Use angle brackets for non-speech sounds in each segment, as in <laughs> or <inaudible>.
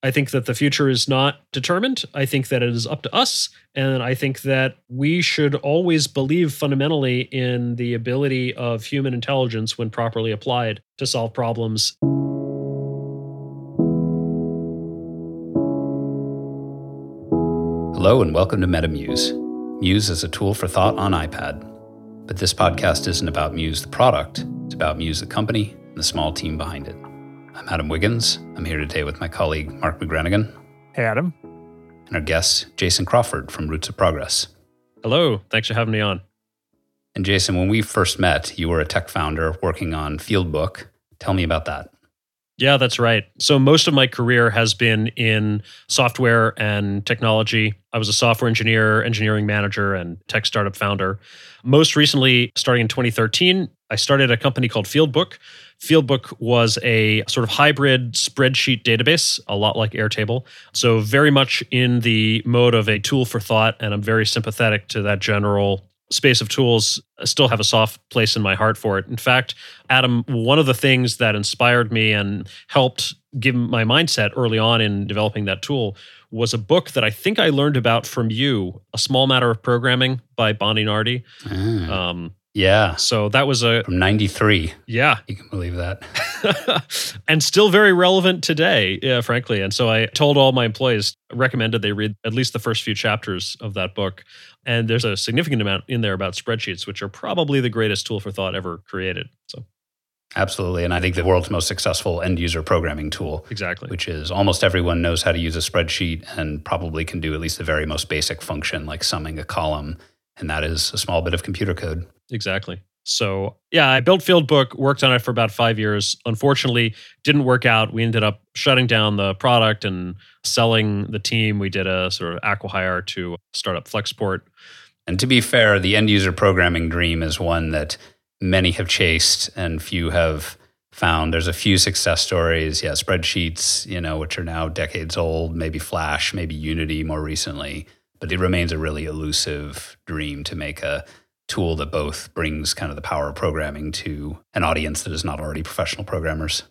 I think that the future is not determined. I think that it is up to us. And I think that we should always believe fundamentally in the ability of human intelligence when properly applied to solve problems. Hello, and welcome to MetaMuse. Muse is a tool for thought on iPad. But this podcast isn't about Muse the product, it's about Muse the company and the small team behind it. I'm Adam Wiggins. I'm here today with my colleague, Mark McGranaghan. Hey, Adam. And our guest, Jason Crawford from Roots of Progress. Hello. Thanks for having me on. And Jason, when we first met, you were a tech founder working on Fieldbook. Tell me about that. Yeah, that's right. So most of my career has been in software and technology. I was a software engineer, engineering manager, and tech startup founder. Most recently, starting in 2013, I started a company called Fieldbook, Fieldbook was a sort of hybrid spreadsheet database, a lot like Airtable. So, very much in the mode of a tool for thought, and I'm very sympathetic to that general space of tools. I still have a soft place in my heart for it. In fact, Adam, one of the things that inspired me and helped give my mindset early on in developing that tool was a book that I think I learned about from you, A Small Matter of Programming by Bonnie Nardi. Mm. Um, yeah. So that was a from 93. Yeah. You can believe that. <laughs> and still very relevant today, yeah, frankly. And so I told all my employees, recommended they read at least the first few chapters of that book. And there's a significant amount in there about spreadsheets, which are probably the greatest tool for thought ever created. So Absolutely. And I think the world's most successful end user programming tool. Exactly. Which is almost everyone knows how to use a spreadsheet and probably can do at least the very most basic function like summing a column. And that is a small bit of computer code. Exactly. So, yeah, I built Fieldbook, worked on it for about five years. Unfortunately, didn't work out. We ended up shutting down the product and selling the team. We did a sort of acquihire to start up Flexport. And to be fair, the end user programming dream is one that many have chased and few have found. There's a few success stories. Yeah, spreadsheets, you know, which are now decades old, maybe Flash, maybe Unity more recently. But it remains a really elusive dream to make a tool that both brings kind of the power of programming to an audience that is not already professional programmers.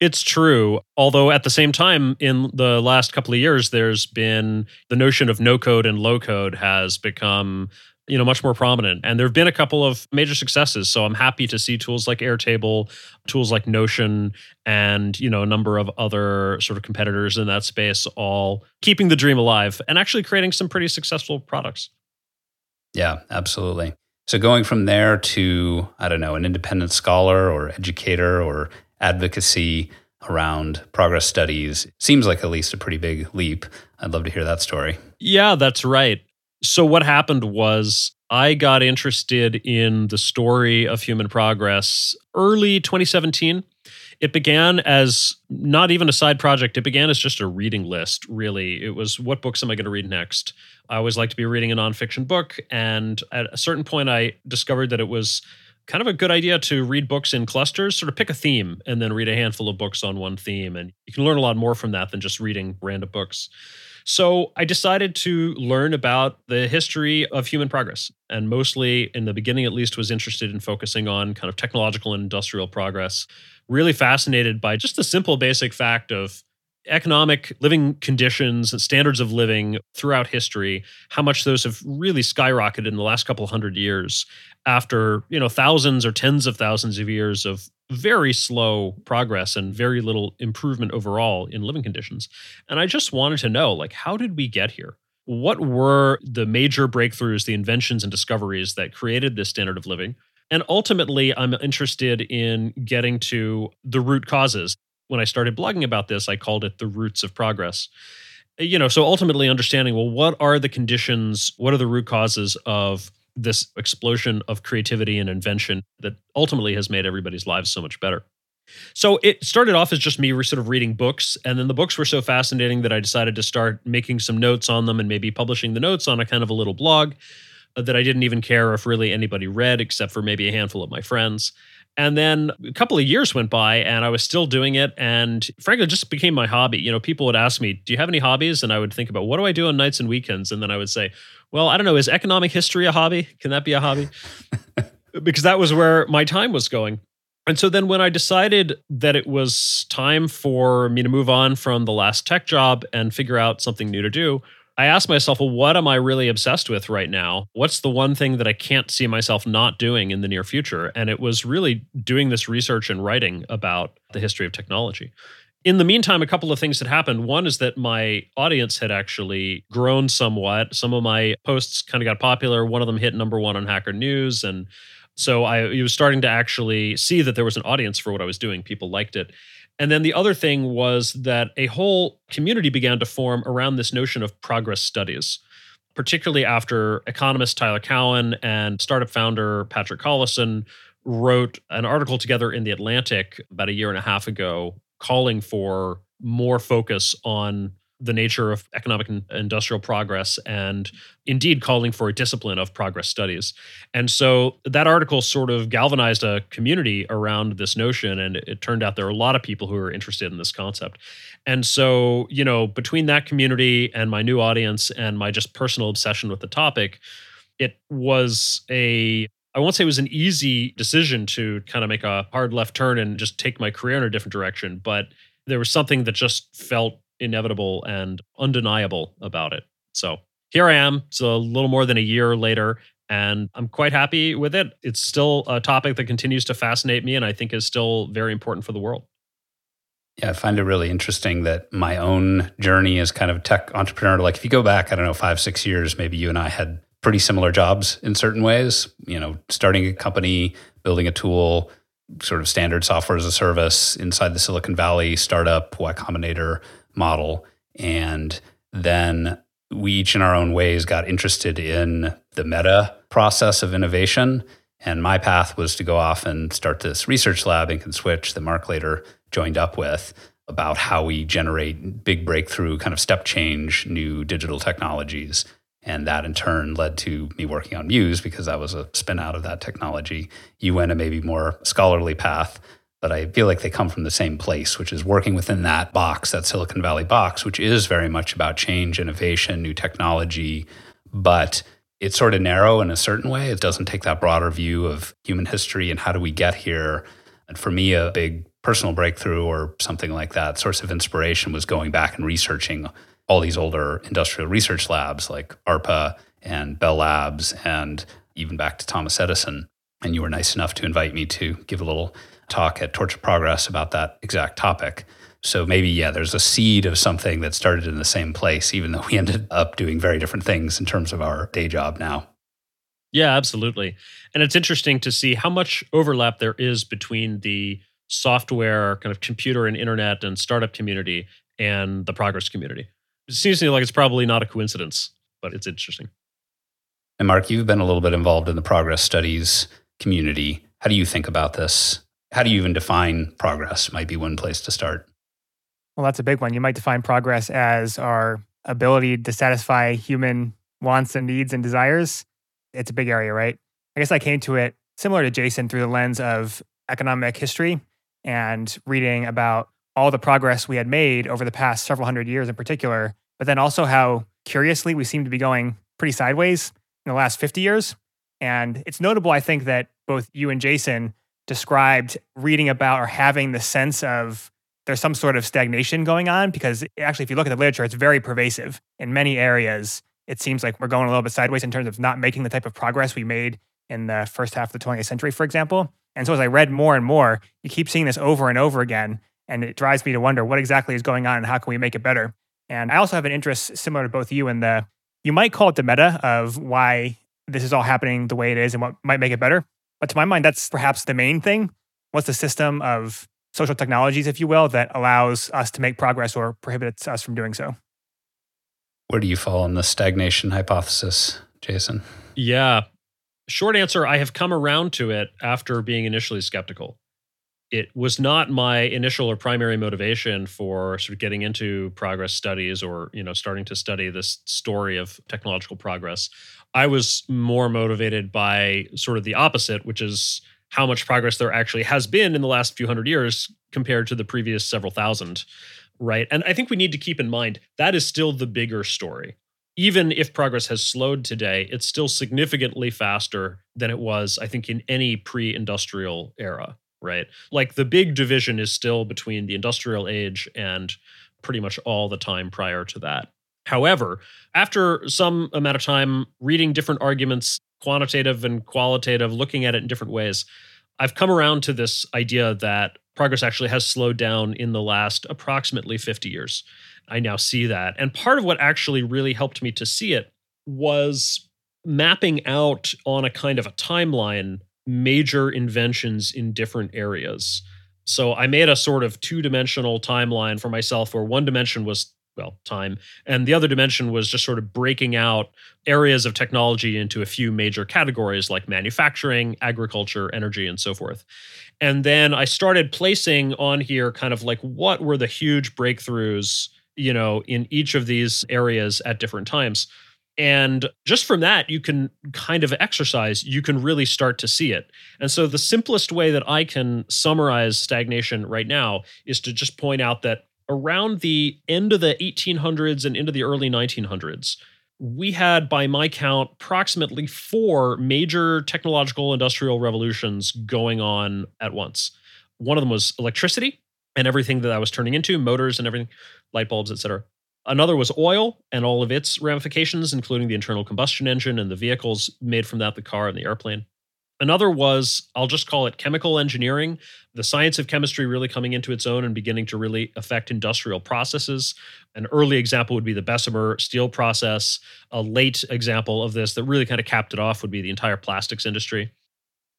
It's true. Although at the same time, in the last couple of years, there's been the notion of no code and low code has become you know much more prominent and there have been a couple of major successes so i'm happy to see tools like airtable tools like notion and you know a number of other sort of competitors in that space all keeping the dream alive and actually creating some pretty successful products yeah absolutely so going from there to, I don't know, an independent scholar or educator or advocacy around progress studies seems like at least a pretty big leap. I'd love to hear that story. Yeah, that's right. So what happened was I got interested in the story of human progress early 2017 it began as not even a side project. It began as just a reading list, really. It was what books am I going to read next? I always like to be reading a nonfiction book. And at a certain point, I discovered that it was kind of a good idea to read books in clusters, sort of pick a theme and then read a handful of books on one theme. And you can learn a lot more from that than just reading random books. So I decided to learn about the history of human progress. And mostly, in the beginning at least, was interested in focusing on kind of technological and industrial progress really fascinated by just the simple basic fact of economic living conditions and standards of living throughout history how much those have really skyrocketed in the last couple hundred years after you know thousands or tens of thousands of years of very slow progress and very little improvement overall in living conditions and i just wanted to know like how did we get here what were the major breakthroughs the inventions and discoveries that created this standard of living and ultimately, I'm interested in getting to the root causes. When I started blogging about this, I called it the roots of progress. You know, so ultimately understanding, well, what are the conditions, what are the root causes of this explosion of creativity and invention that ultimately has made everybody's lives so much better? So it started off as just me sort of reading books, and then the books were so fascinating that I decided to start making some notes on them and maybe publishing the notes on a kind of a little blog uh, that I didn't even care if really anybody read, except for maybe a handful of my friends. And then a couple of years went by and I was still doing it. And frankly, it just became my hobby. You know, people would ask me, Do you have any hobbies? And I would think about what do I do on nights and weekends? And then I would say, Well, I don't know, is economic history a hobby? Can that be a hobby? because that was where my time was going. And so then when I decided that it was time for me to move on from the last tech job and figure out something new to do, I asked myself, well, what am I really obsessed with right now? What's the one thing that I can't see myself not doing in the near future? And it was really doing this research and writing about the history of technology. In the meantime, a couple of things had happened. One is that my audience had actually grown somewhat. Some of my posts kind of got popular. One of them hit number one on Hacker News. And so I was starting to actually see that there was an audience for what I was doing. People liked it. And then the other thing was that a whole community began to form around this notion of progress studies, particularly after economist Tyler Cowen and startup founder Patrick Collison wrote an article together in The Atlantic about a year and a half ago calling for more focus on the nature of economic and industrial progress and indeed calling for a discipline of progress studies. And so that article sort of galvanized a community around this notion. And it turned out there are a lot of people who are interested in this concept. And so, you know, between that community and my new audience and my just personal obsession with the topic, it was a I won't say it was an easy decision to kind of make a hard left turn and just take my career in a different direction, but there was something that just felt inevitable and undeniable about it. So here I am. It's a little more than a year later, and I'm quite happy with it. It's still a topic that continues to fascinate me and I think is still very important for the world. Yeah, I find it really interesting that my own journey as kind of tech entrepreneur, like if you go back, I don't know, five, six years, maybe you and I had pretty similar jobs in certain ways, you know, starting a company, building a tool, sort of standard software as a service inside the Silicon Valley startup, Y Combinator, model. And then we each in our own ways got interested in the meta process of innovation. And my path was to go off and start this research lab Ink & Switch that Mark later joined up with about how we generate big breakthrough, kind of step change new digital technologies. And that in turn led to me working on Muse because that was a spin out of that technology. You went a maybe more scholarly path but I feel like they come from the same place, which is working within that box, that Silicon Valley box, which is very much about change, innovation, new technology, but it's sort of narrow in a certain way. It doesn't take that broader view of human history and how do we get here. And for me, a big personal breakthrough or something like that, source of inspiration was going back and researching all these older industrial research labs like ARPA and Bell Labs and even back to Thomas Edison. And you were nice enough to invite me to give a little talk at Torch of Progress about that exact topic. So maybe, yeah, there's a seed of something that started in the same place, even though we ended up doing very different things in terms of our day job now. Yeah, absolutely. And it's interesting to see how much overlap there is between the software, kind of computer and internet and startup community and the progress community. It seems to me like it's probably not a coincidence, but it's interesting. And Mark, you've been a little bit involved in the progress studies community. How do you think about this? how do you even define progress? Might be one place to start. Well, that's a big one. You might define progress as our ability to satisfy human wants and needs and desires. It's a big area, right? I guess I came to it similar to Jason through the lens of economic history and reading about all the progress we had made over the past several hundred years in particular, but then also how curiously we seem to be going pretty sideways in the last 50 years. And it's notable, I think, that both you and Jason described reading about or having the sense of there's some sort of stagnation going on because actually, if you look at the literature, it's very pervasive in many areas. It seems like we're going a little bit sideways in terms of not making the type of progress we made in the first half of the 20th century, for example. And so as I read more and more, you keep seeing this over and over again. And it drives me to wonder what exactly is going on and how can we make it better. And I also have an interest similar to both you in the, you might call it the meta of why this is all happening the way it is and what might make it better. But to my mind, that's perhaps the main thing. What's the system of social technologies, if you will, that allows us to make progress or prohibits us from doing so? Where do you fall on the stagnation hypothesis, Jason? Yeah. Short answer I have come around to it after being initially skeptical. It was not my initial or primary motivation for sort of getting into progress studies or, you know, starting to study this story of technological progress. I was more motivated by sort of the opposite, which is how much progress there actually has been in the last few hundred years compared to the previous several thousand. Right. And I think we need to keep in mind that is still the bigger story. Even if progress has slowed today, it's still significantly faster than it was, I think, in any pre industrial era. Right? Like the big division is still between the industrial age and pretty much all the time prior to that. However, after some amount of time reading different arguments, quantitative and qualitative, looking at it in different ways, I've come around to this idea that progress actually has slowed down in the last approximately 50 years. I now see that. And part of what actually really helped me to see it was mapping out on a kind of a timeline major inventions in different areas. So I made a sort of two dimensional timeline for myself where one dimension was, well, time, and the other dimension was just sort of breaking out areas of technology into a few major categories like manufacturing, agriculture, energy, and so forth. And then I started placing on here kind of like what were the huge breakthroughs, you know, in each of these areas at different times. And just from that, you can kind of exercise, you can really start to see it. And so, the simplest way that I can summarize stagnation right now is to just point out that around the end of the 1800s and into the early 1900s, we had, by my count, approximately four major technological industrial revolutions going on at once. One of them was electricity and everything that I was turning into, motors and everything, light bulbs, et cetera. Another was oil and all of its ramifications, including the internal combustion engine and the vehicles made from that, the car and the airplane. Another was, I'll just call it chemical engineering, the science of chemistry really coming into its own and beginning to really affect industrial processes. An early example would be the Bessemer steel process. A late example of this that really kind of capped it off would be the entire plastics industry.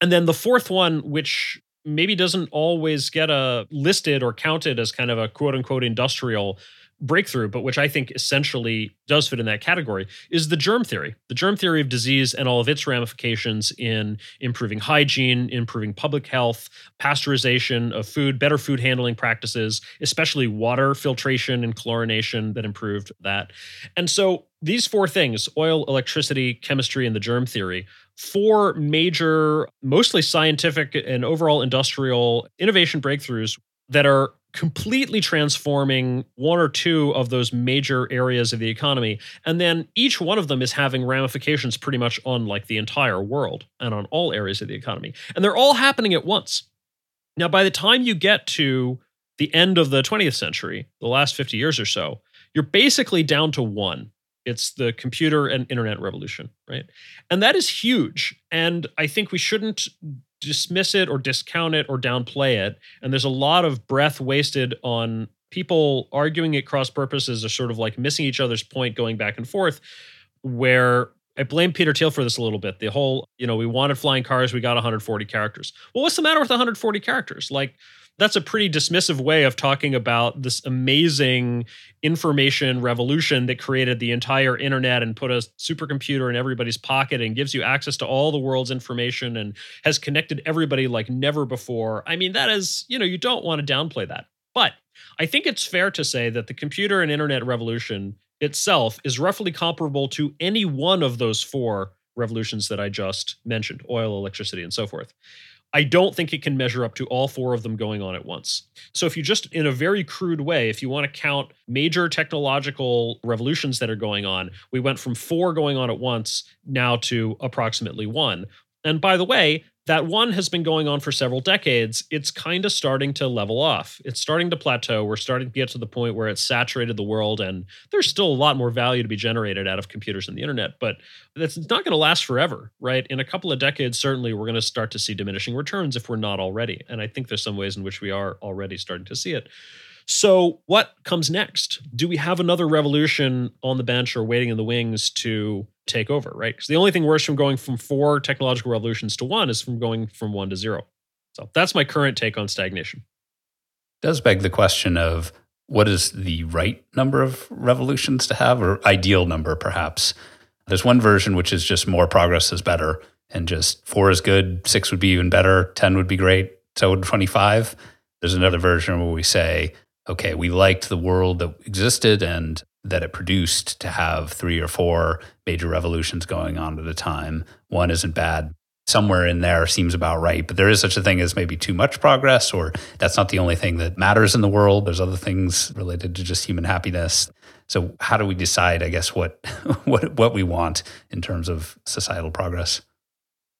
And then the fourth one, which maybe doesn't always get a uh, listed or counted as kind of a quote unquote industrial breakthrough, but which I think essentially does fit in that category, is the germ theory. The germ theory of disease and all of its ramifications in improving hygiene, improving public health, pasteurization of food, better food handling practices, especially water filtration and chlorination that improved that. And so these four things oil, electricity, chemistry, and the germ theory four major, mostly scientific and overall industrial innovation breakthroughs that are completely transforming one or two of those major areas of the economy. And then each one of them is having ramifications pretty much on like the entire world and on all areas of the economy. And they're all happening at once. Now by the time you get to the end of the 20th century the last 50 years or so you're basically down to one. It's the computer and internet revolution right? And that is huge. And i think we shouldn't dismiss it or discount it or downplay it. And there's a lot of breath wasted on people arguing at cross purposes or sort of like missing each other's point going back and forth where I blame Peter Thiel for this a little bit. The whole, you know, we wanted flying cars, we got 140 characters. Well, what's the matter with 140 characters? Like, that's a pretty dismissive way of talking about this amazing information revolution that created the entire internet and put a supercomputer in everybody's pocket and gives you access to all the world's information and has connected everybody like never before. I mean, that is, you know, you don't want to downplay that. But I think it's fair to say that the computer and internet revolution itself is roughly comparable to any one of those four revolutions that I just mentioned oil, electricity, and so forth. I don't think it can measure up to all four of them going on at once. So, if you just, in a very crude way, if you want to count major technological revolutions that are going on, we went from four going on at once now to approximately one. And by the way, that one has been going on for several decades. It's kind of starting to level off. It's starting to plateau. We're starting to get to the point where it's saturated the world, and there's still a lot more value to be generated out of computers and the internet, but that's not going to last forever, right? In a couple of decades, certainly we're going to start to see diminishing returns if we're not already. And I think there's some ways in which we are already starting to see it. So, what comes next? Do we have another revolution on the bench or waiting in the wings to take over, right? Because the only thing worse from going from four technological revolutions to one is from going from one to zero. So, that's my current take on stagnation. does beg the question of what is the right number of revolutions to have, or ideal number, perhaps? There's one version which is just more progress is better, and just four is good, six would be even better, 10 would be great, so would 25. There's another version where we say okay, we liked the world that existed and that it produced to have three or four major revolutions going on at a time. One isn't bad. Somewhere in there seems about right, but there is such a thing as maybe too much progress, or that's not the only thing that matters in the world. There's other things related to just human happiness. So, how do we decide, I guess, what <laughs> what what we want in terms of societal progress?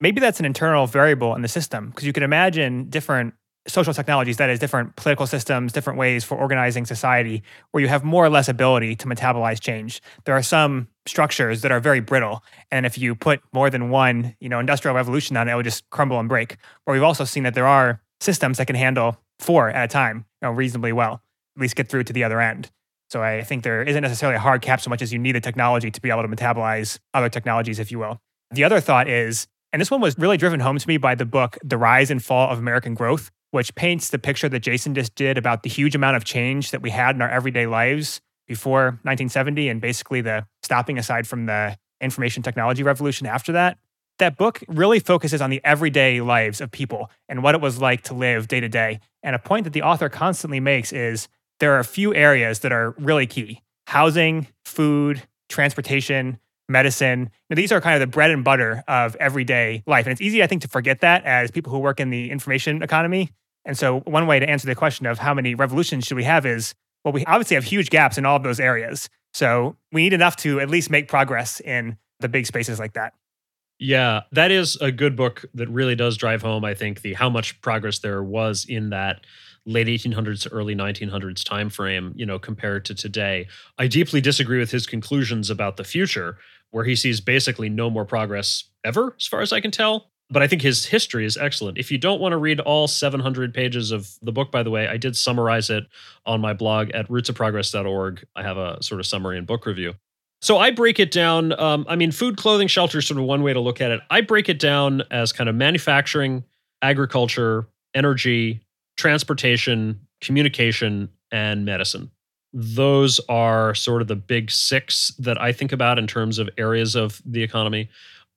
Maybe that's an internal variable in the system because you can imagine different social technologies, that is, different political systems, different ways for organizing society, where you have more or less ability to metabolize change. There are some structures that are very brittle, and if you put more than one, you know, industrial revolution on it, it will just crumble and break. But we've also seen that there are systems that can handle four at a time, you know, reasonably well, at least get through to the other end. So I think there isn't necessarily a hard cap so much as you need the technology to be able to metabolize other technologies, if you will. The other thought is, and this one was really driven home to me by the book, The Rise and Fall of American Growth, which paints the picture that Jason just did about the huge amount of change that we had in our everyday lives before 1970 and basically the stopping aside from the information technology revolution after that. That book really focuses on the everyday lives of people and what it was like to live day to day. And a point that the author constantly makes is there are a few areas that are really key housing, food, transportation, medicine. Now, these are kind of the bread and butter of everyday life. And it's easy, I think, to forget that as people who work in the information economy. And so, one way to answer the question of how many revolutions should we have is well, we obviously have huge gaps in all of those areas. So, we need enough to at least make progress in the big spaces like that. Yeah, that is a good book that really does drive home, I think, the how much progress there was in that late 1800s to early 1900s timeframe you know compared to today i deeply disagree with his conclusions about the future where he sees basically no more progress ever as far as i can tell but i think his history is excellent if you don't want to read all 700 pages of the book by the way i did summarize it on my blog at rootsofprogress.org i have a sort of summary and book review so I break it down. Um, I mean, food, clothing, shelter is sort of one way to look at it. I break it down as kind of manufacturing, agriculture, energy, transportation, communication, and medicine. Those are sort of the big six that I think about in terms of areas of the economy.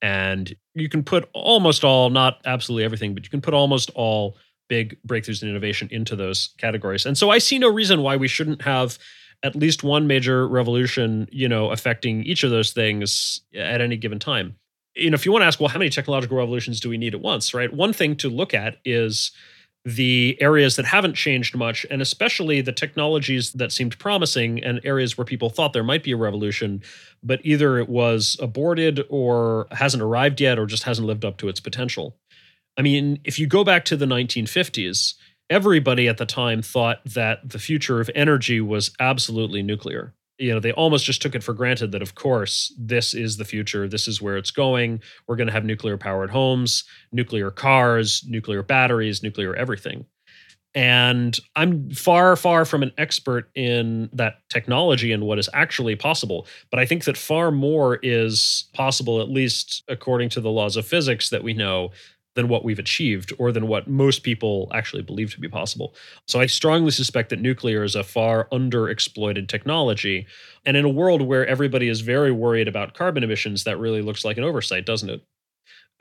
And you can put almost all, not absolutely everything, but you can put almost all big breakthroughs in innovation into those categories. And so I see no reason why we shouldn't have at least one major revolution, you know, affecting each of those things at any given time. You know, if you want to ask, well, how many technological revolutions do we need at once, right? One thing to look at is the areas that haven't changed much, and especially the technologies that seemed promising and areas where people thought there might be a revolution, but either it was aborted or hasn't arrived yet or just hasn't lived up to its potential. I mean, if you go back to the 1950s, everybody at the time thought that the future of energy was absolutely nuclear you know they almost just took it for granted that of course this is the future this is where it's going we're going to have nuclear powered homes nuclear cars nuclear batteries nuclear everything. And i'm far far from an expert in that technology and what is actually possible but i think that far more is possible at least according to the laws of physics that we know than what we've achieved or than what most people actually believe to be possible. So I strongly suspect that nuclear is a far underexploited technology. And in a world where everybody is very worried about carbon emissions, that really looks like an oversight, doesn't it?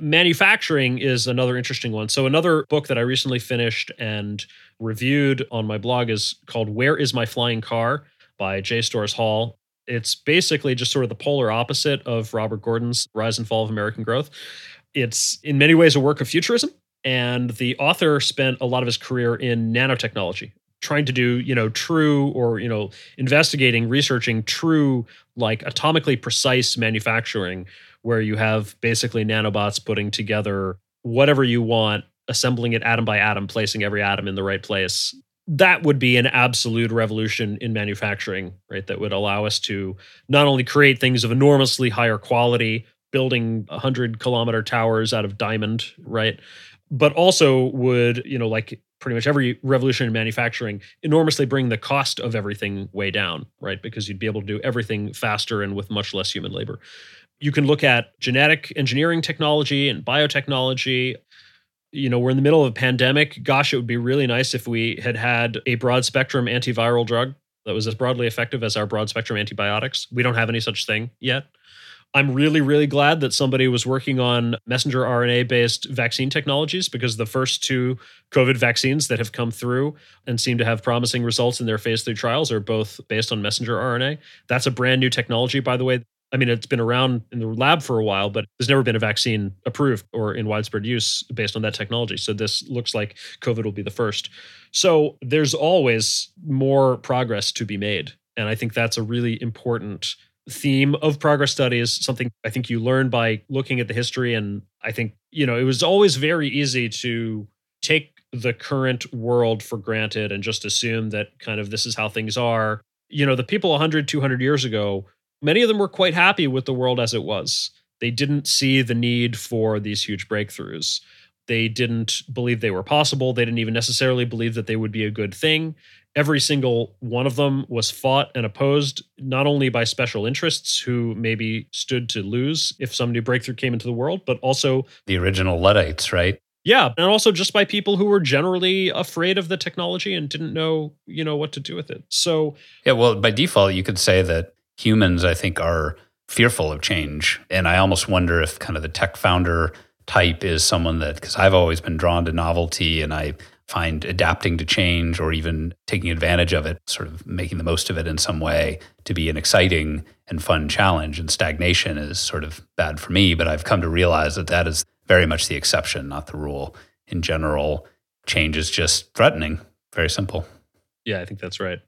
Manufacturing is another interesting one. So, another book that I recently finished and reviewed on my blog is called Where is My Flying Car by J. Storrs Hall. It's basically just sort of the polar opposite of Robert Gordon's Rise and Fall of American Growth it's in many ways a work of futurism. And the author spent a lot of his career in nanotechnology, trying to do, you know, true or, you know, investigating, researching true, like atomically precise manufacturing, where you have basically nanobots putting together whatever you want, assembling it atom by atom, placing every atom in the right place. That would be an absolute revolution in manufacturing, right? That would allow us to not only create things of enormously higher quality, building 100 kilometer towers out of diamond, right? But also would, you know, like pretty much every revolution in manufacturing, enormously bring the cost of everything way down, right? Because you'd be able to do everything faster and with much less human labor. You can look at genetic engineering technology and biotechnology. You know, we're in the middle of a pandemic. Gosh, it would be really nice if we had had a broad spectrum antiviral drug that was as broadly effective as our broad spectrum antibiotics. We don't have any such thing yet. I'm really, really glad that somebody was working on messenger RNA based vaccine technologies because the first two COVID vaccines that have come through and seem to have promising results in their phase three trials are both based on messenger RNA. That's a brand new technology, by the way. I mean, it's been around in the lab for a while, but there's never been a vaccine approved or in widespread use based on that technology. So this looks like COVID will be the first. So there's always more progress to be made. And I think that's a really important theme of progress studies, something I think you learn by looking at the history. And I think, you know, it was always very easy to take the current world for granted and just assume that kind of this is how things are. You know, the people 100, 200 years ago, many of them were quite happy with the world as it was. They didn't see the need for these huge breakthroughs. They didn't believe they were possible. They didn't even necessarily believe that they would be a good thing. Every single one of them was fought and opposed, not only by special interests who maybe stood to lose if some new breakthrough came into the world, but also the original Luddites, right? Yeah, and also just by people who were generally afraid of the technology and didn't know, you know, what to do with it. So, yeah, well, by default, you could say that humans, I think, are fearful of change, and I almost wonder if kind of the tech founder type is someone that because I've always been drawn to novelty, and I find adapting to change or even taking advantage of it, sort of making the most of it in some way, to be an exciting and fun challenge. And stagnation is sort of bad for me, but I've come to realize that that is very much the exception, not the rule. In general, change is just threatening. Very simple. Yeah, I think that's right.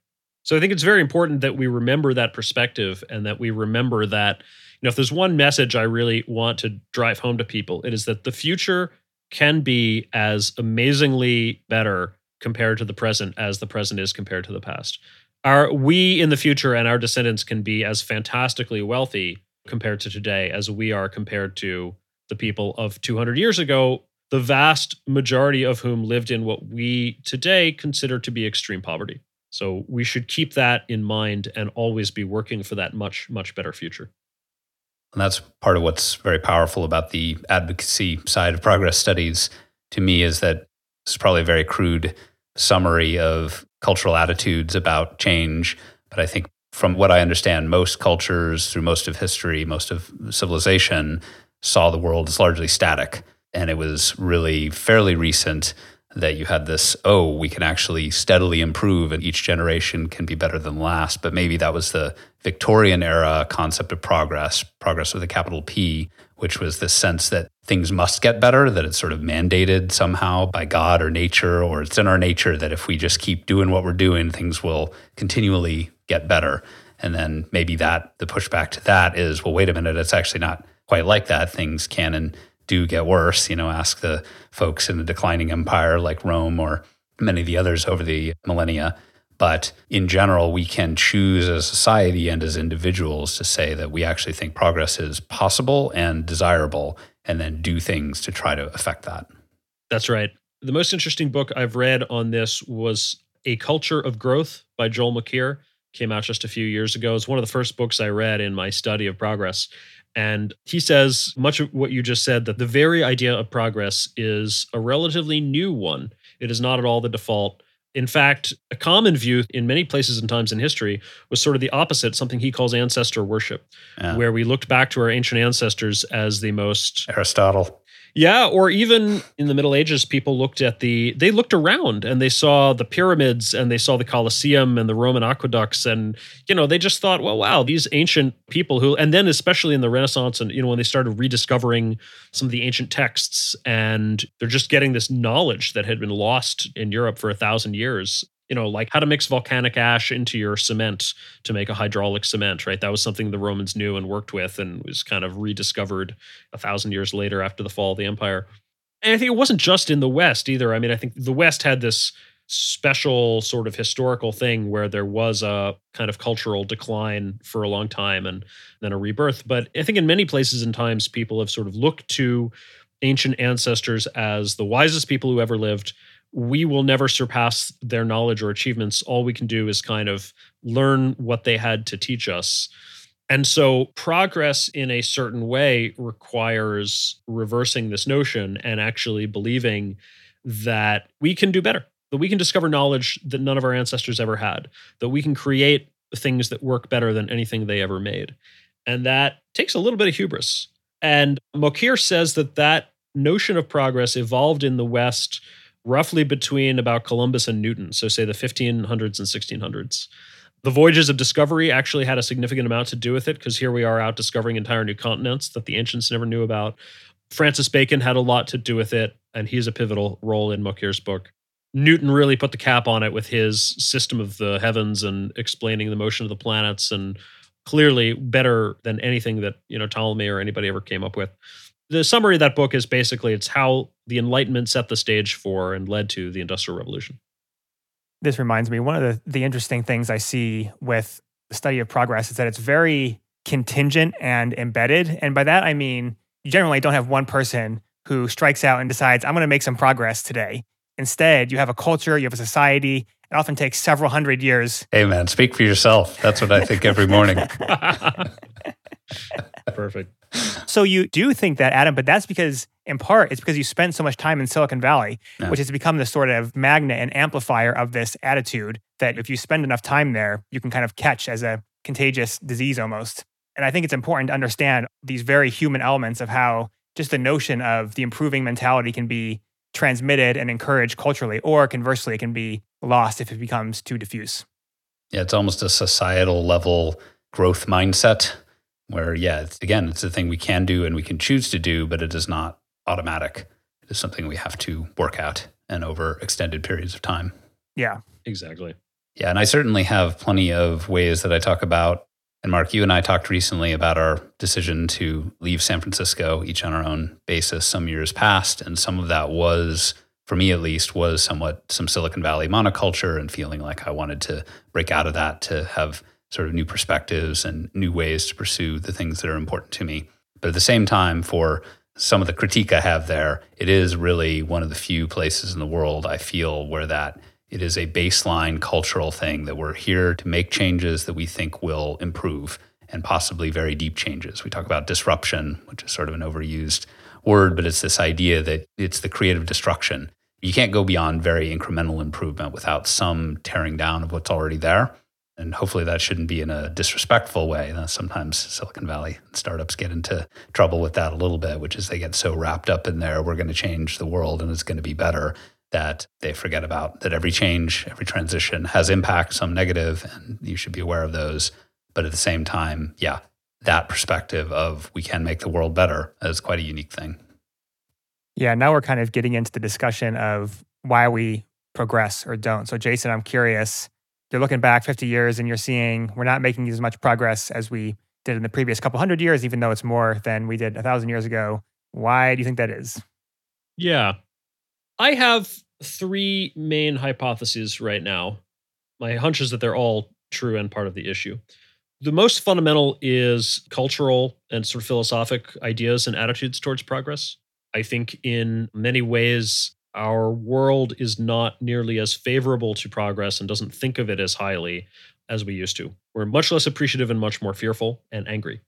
So I think it's very important that we remember that perspective and that we remember that, know, if there's one message I really want to drive home to people, it is that the future can be as amazingly better compared to the present as the present is compared to the past. Our we in the future and our descendants can be as fantastically wealthy compared to today as we are compared to the people of 200 years ago, the vast majority of whom lived in what we today consider to be extreme poverty. So we should keep that in mind and always be working for that much, much better future. And that's part of what's very powerful about the advocacy side of progress studies to me is that it's probably a very crude summary of cultural attitudes about change. But I think from what I understand, most cultures through most of history, most of civilization saw the world as largely static. And it was really fairly recent that you had this, oh, we can actually steadily improve and each generation can be better than last. But maybe that was the Victorian era concept of progress, progress with a capital P, which was the sense that things must get better, that it's sort of mandated somehow by God or nature, or it's in our nature that if we just keep doing what we're doing, things will continually get better. And then maybe that the pushback to that is, well, wait a minute, it's actually not quite like that. Things can and do get worse. You know, ask the folks in the declining empire like Rome or many of the others over the millennia. But in general, we can choose as society and as individuals to say that we actually think progress is possible and desirable, and then do things to try to affect that. That's right. The most interesting book I've read on this was A Culture of Growth by Joel Mokyr. Came out just a few years ago. It's one of the first books I read in my study of progress. And he says much of what you just said that the very idea of progress is a relatively new one. It is not at all the default. In fact, a common view in many places and times in history was sort of the opposite, something he calls ancestor worship, yeah. where we looked back to our ancient ancestors as the most Aristotle. Yeah, or even in the Middle Ages, people looked at the, they looked around and they saw the pyramids and they saw the Colosseum and the Roman aqueducts. And, you know, they just thought, well, wow, these ancient people who, and then especially in the Renaissance and, you know, when they started rediscovering some of the ancient texts and they're just getting this knowledge that had been lost in Europe for a thousand years you know, like how to mix volcanic ash into your cement to make a hydraulic cement, right? That was something the Romans knew and worked with and was kind of rediscovered a thousand years later after the fall of the empire. And I think it wasn't just in the West either. I mean, I think the West had this special sort of historical thing where there was a kind of cultural decline for a long time and then a rebirth. But I think in many places and times, people have sort of looked to ancient ancestors as the wisest people who ever lived we will never surpass their knowledge or achievements. All we can do is kind of learn what they had to teach us. And so, progress in a certain way requires reversing this notion and actually believing that we can do better, that we can discover knowledge that none of our ancestors ever had, that we can create things that work better than anything they ever made. And that takes a little bit of hubris. And Mokyr says that that notion of progress evolved in the West roughly between about Columbus and Newton, so say the 1500s and 1600s. The voyages of discovery actually had a significant amount to do with it because here we are out discovering entire new continents that the ancients never knew about. Francis Bacon had a lot to do with it, and he's a pivotal role in Mokyr's book. Newton really put the cap on it with his system of the heavens and explaining the motion of the planets, and clearly better than anything that you know Ptolemy or anybody ever came up with. The summary of that book is basically it's how the Enlightenment set the stage for and led to the Industrial Revolution. This reminds me, one of the, the interesting things I see with the study of progress is that it's very contingent and embedded. And by that, I mean, you generally don't have one person who strikes out and decides, I'm going to make some progress today. Instead, you have a culture, you have a society. It often takes several hundred years. Hey, man, speak for yourself. That's what I think every morning. <laughs> <laughs> Perfect. So you do think that, Adam, but that's because, in part, it's because you spent so much time in Silicon Valley, Yeah. which has become the sort of magnet and amplifier of this attitude that if you spend enough time there, you can kind of catch as a contagious disease almost. And I think it's important to understand these very human elements of how just the notion of the improving mentality can be transmitted and encouraged culturally, or conversely, it can be lost if it becomes too diffuse. Yeah, it's almost a societal level growth mindset where, yeah, it's, again, it's a thing we can do and we can choose to do, but it is not automatic. It is something we have to work out and over extended periods of time. Yeah. Exactly. Yeah, and I certainly have plenty of ways that I talk about. And Mark, you and I talked recently about our decision to leave San Francisco, each on our own basis, some years past. And some of that was, for me at least, was somewhat some Silicon Valley monoculture and feeling like I wanted to break out of that to have sort of new perspectives and new ways to pursue the things that are important to me. But at the same time, for some of the critique I have there, it is really one of the few places in the world I feel where that it is a baseline cultural thing that we're here to make changes that we think will improve and possibly very deep changes. We talk about disruption, which is sort of an overused word, but it's this idea that it's the creative destruction. You can't go beyond very incremental improvement without some tearing down of what's already there. And hopefully that shouldn't be in a disrespectful way. Uh, Sometimes Silicon Valley startups get into trouble with that a little bit, which is they get so wrapped up in there, we're going to change the world and it's going to be better that they forget about that every change, every transition has impact, some negative, and you should be aware of those. But at the same time, yeah, that perspective of we can make the world better is quite a unique thing. Yeah, now we're kind of getting into the discussion of why we progress or don't. So, Jason, I'm curious. You're looking back 50 years and you're seeing we're not making as much progress as we did in the previous couple hundred years, even though it's more than we did a thousand years ago. Why do you think that is? Yeah. I have three main hypotheses right now. My hunch is that they're all true and part of the issue. The most fundamental is cultural and sort of philosophic ideas and attitudes towards progress. I think in many ways, our world is not nearly as favorable to progress and doesn't think of it as highly as we used to. We're much less appreciative and much more fearful and angry.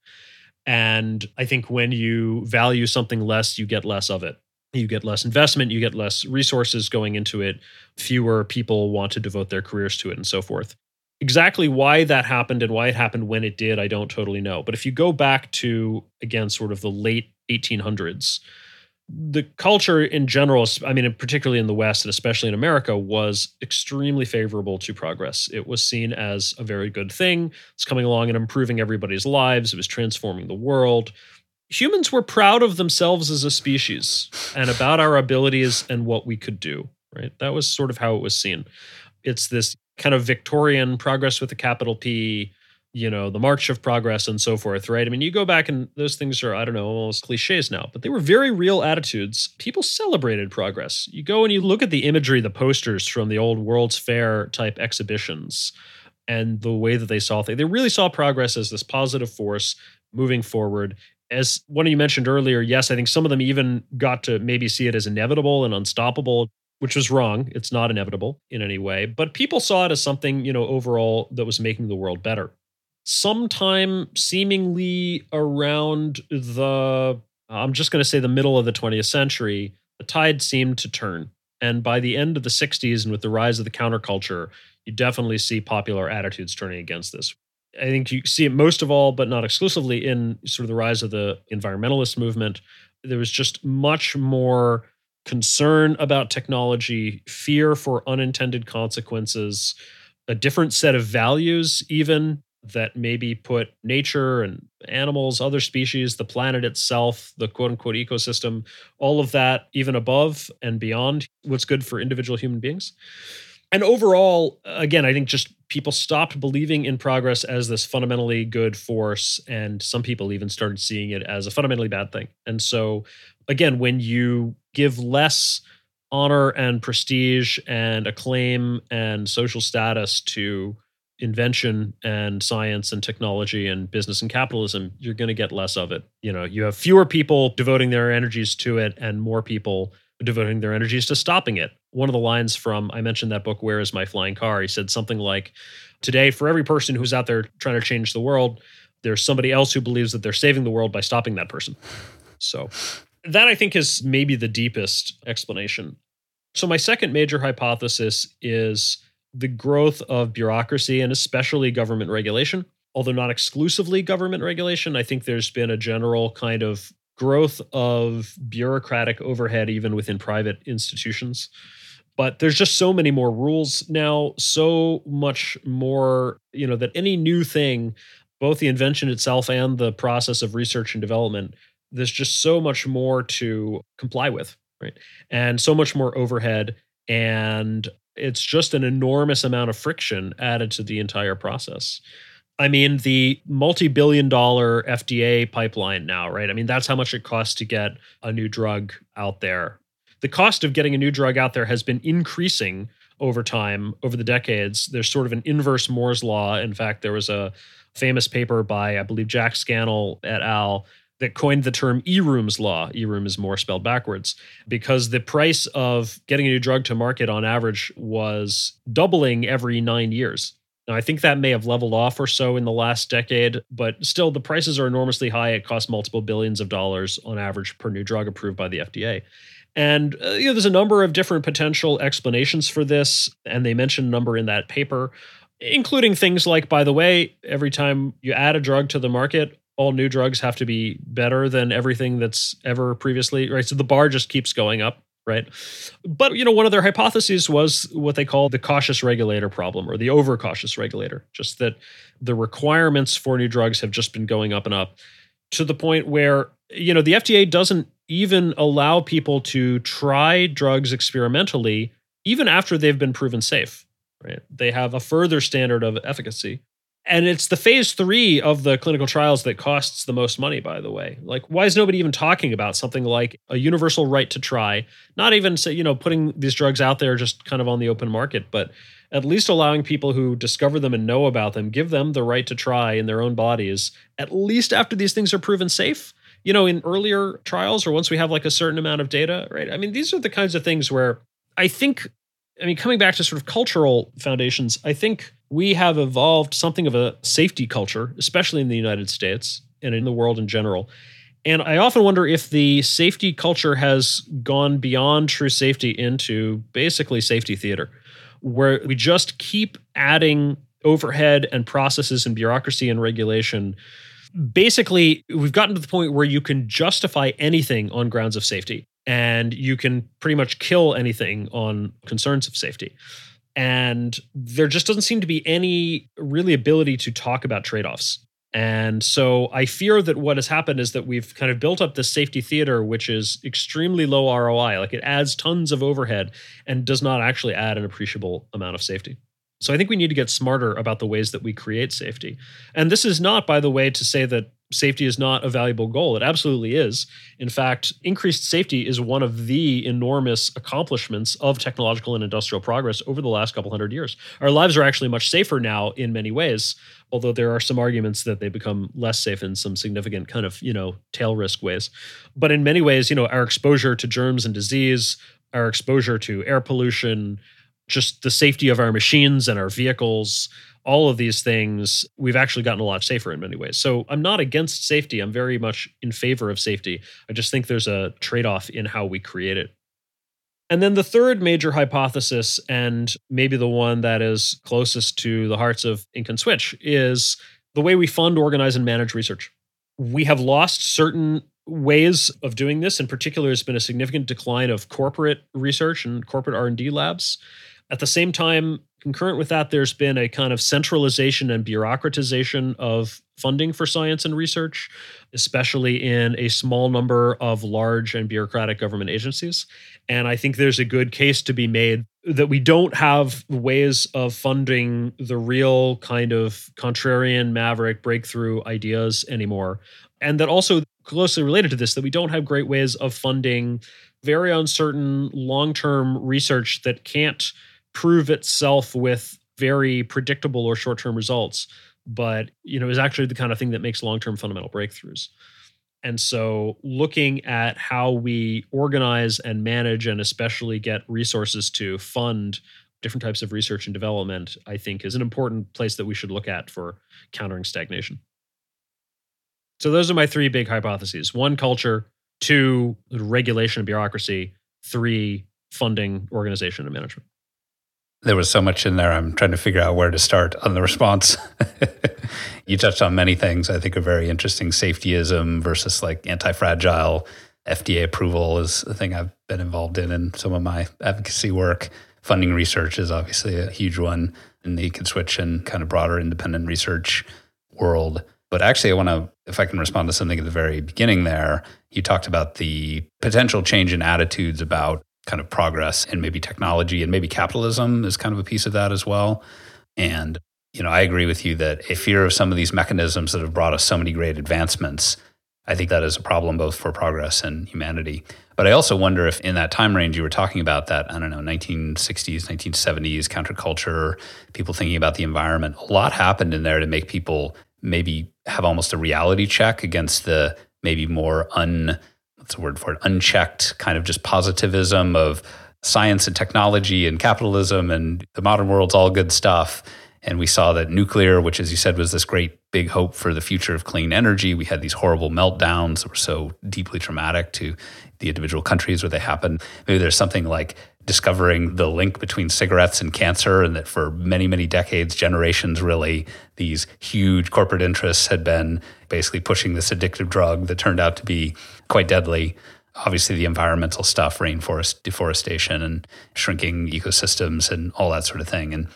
And I think when you value something less, you get less of it. You get less investment, you get less resources going into it, fewer people want to devote their careers to it, and so forth. Exactly why that happened and why it happened when it did, I don't totally know. But if you go back to, again, sort of the late 1800s, the culture in general, I mean, particularly in the West and especially in America, was extremely favorable to progress. It was seen as a very good thing. It's coming along and improving everybody's lives. It was transforming the world. Humans were proud of themselves as a species and about our abilities and what we could do, right? That was sort of how it was seen. It's this kind of Victorian progress with a capital P, you know, the march of progress and so forth, right? I mean, you go back and those things are, I don't know, almost cliches now, but they were very real attitudes. People celebrated progress. You go and you look at the imagery, the posters from the old World's Fair type exhibitions and the way that they saw things. They really saw progress as this positive force moving forward. As one of you mentioned earlier, yes, I think some of them even got to maybe see it as inevitable and unstoppable which was wrong. It's not inevitable in any way, but people saw it as something, you know, overall that was making the world better. Sometime seemingly around the, I'm just going to say the middle of the 20th century, the tide seemed to turn. And by the end of the 60s and with the rise of the counterculture, you definitely see popular attitudes turning against this. I think you see it most of all, but not exclusively, in sort of the rise of the environmentalist movement. There was just much more concern about technology, fear for unintended consequences, a different set of values, even that maybe put nature and animals, other species, the planet itself, the quote unquote ecosystem, all of that even above and beyond what's good for individual human beings. And overall, again, I think just people stopped believing in progress as this fundamentally good force. And some people even started seeing it as a fundamentally bad thing. And so, again, when you give less honor and prestige and acclaim and social status to invention and science and technology and business and capitalism, you're going to get less of it. You know, you have fewer people devoting their energies to it and more people devoting their energies to stopping it. One of the lines from I mentioned that book Where is my flying car? He said something like today for every person who's out there trying to change the world, there's somebody else who believes that they're saving the world by stopping that person. So that I think is maybe the deepest explanation. So my second major hypothesis is the growth of bureaucracy and especially government regulation. Although not exclusively government regulation, I think there's been a general kind of growth of bureaucratic overhead even within private institutions. But there's just so many more rules now, so much more, you know, that any new thing, both the invention itself and the process of research and development, there's just so much more to comply with, right? And so much more overhead. And it's just an enormous amount of friction added to the entire process. I mean, the multi billion dollar FDA pipeline now, right? I mean, that's how much it costs to get a new drug out there. The cost of getting a new drug out there has been increasing over time, over the decades. There's sort of an inverse Moore's law. In fact, there was a famous paper by, I believe, Jack Scannell et al that coined the term Eroom's law. eRoom is Moore spelled backwards because the price of getting a new drug to market on average was doubling every nine years. Now, I think that may have leveled off or so in the last decade, but still, the prices are enormously high. It costs multiple billions of dollars on average per new drug approved by the FDA. And uh, you know, there's a number of different potential explanations for this, and they mention a number in that paper, including things like, by the way, every time you add a drug to the market, all new drugs have to be better than everything that's ever previously right? So the bar just keeps going up right? But you know one of their hypotheses was what they call the cautious regulator problem or the overcautious regulator just that the requirements for new drugs have just been going up and up to the point where you know the FDA doesn't even allow people to try drugs experimentally even after they've been proven safe right? They have a further standard of efficacy and it's the phase three of the clinical trials that costs the most money by the way. Like why is nobody even talking about something like a universal right to try? Not even say you know putting these drugs out there just kind of on the open market but at least allowing people who discover them and know about them give them the right to try in their own bodies at least after these things are proven safe. You know in earlier trials or once we have like a certain amount of data right? I mean these are the kinds of things where i think i mean coming back to sort of cultural foundations i think we have evolved something of a safety culture, especially in the United States and in the world in general. And I often wonder if the safety culture has gone beyond true safety into basically safety theater, where we just keep adding overhead and processes and bureaucracy and regulation. Basically, we've gotten to the point where you can justify anything on grounds of safety, and you can pretty much kill anything on concerns of safety and there just doesn't seem to be any really ability to talk about trade-offs and so I fear that what has happened is that we've kind of built up this safety theater, which is extremely low ROI. Like it adds tons of overhead and does not actually add an appreciable amount of safety. So I think we need to get smarter about the ways that we create safety. And this is not, by the way, to say that safety is not a valuable goal. It absolutely is. In fact, increased safety is one of the enormous accomplishments of technological and industrial progress over the last couple hundred years. Our lives are actually much safer now in many ways, although there are some arguments that they become less safe in some significant kind of, you know, tail risk ways. But in many ways, you know, our exposure to germs and disease, our exposure to air pollution, just the safety of our machines and our vehicles, all of these things, we've actually gotten a lot safer in many ways. So I'm not against safety. I'm very much in favor of safety. I just think there's a trade off in how we create it. And then the third major hypothesis, and maybe the one that is closest to the hearts of Ink and Switch, is the way we fund, organize, and manage research. We have lost certain ways of doing this. In particular, there's been a significant decline of corporate research and corporate R&D labs. At the same time, concurrent with that, there's been a kind of centralization and bureaucratization of funding for science and research, especially in a small number of large and bureaucratic government agencies. And I think there's a good case to be made that we don't have ways of funding the real kind of contrarian maverick breakthrough ideas anymore and that also closely related to this that we don't have great ways of funding very uncertain long-term research that can't prove itself with very predictable or short-term results but you know is actually the kind of thing that makes long-term fundamental breakthroughs. And so looking at how we organize and manage and especially get resources to fund different types of research and development i think is an important place that we should look at for countering stagnation. So those are my three big hypotheses. One culture. Two regulation and bureaucracy. Three funding organization and management there was so much in there. I'm trying to figure out where to start on the response. <laughs> you touched on many things I think are very interesting. Safetyism versus like anti fragile. FDA approval is a thing I've been involved in in some of my advocacy work. Funding research is obviously a huge one in the Ink and Switch and kind of broader independent research world. But actually, I want to, if I can respond to something at the very beginning there, you talked about the potential change in attitudes about kind of progress and maybe technology and maybe capitalism is kind of a piece of that as well. And, you know, I agree with you that a fear of some of these mechanisms that have brought us so many great advancements, I think that is a problem both for progress and humanity. But I also wonder if in that time range you were talking about that, I don't know, 1960s, 1970s, counterculture, people thinking about the environment, a lot happened in there to make people maybe have almost a reality check against the maybe more un what's the word for it, unchecked kind of just positivism of science and technology and capitalism and the modern world's all good stuff. And we saw that nuclear, which, as you said, was this great big hope for the future of clean energy, we had these horrible meltdowns that were so deeply traumatic to the individual countries where they happened. Maybe there's something like discovering the link between cigarettes and cancer, and that for many, many decades, generations really, these huge corporate interests had been basically pushing this addictive drug that turned out to be quite deadly. Obviously, the environmental stuff, rainforest deforestation and shrinking ecosystems and all that sort of thing. And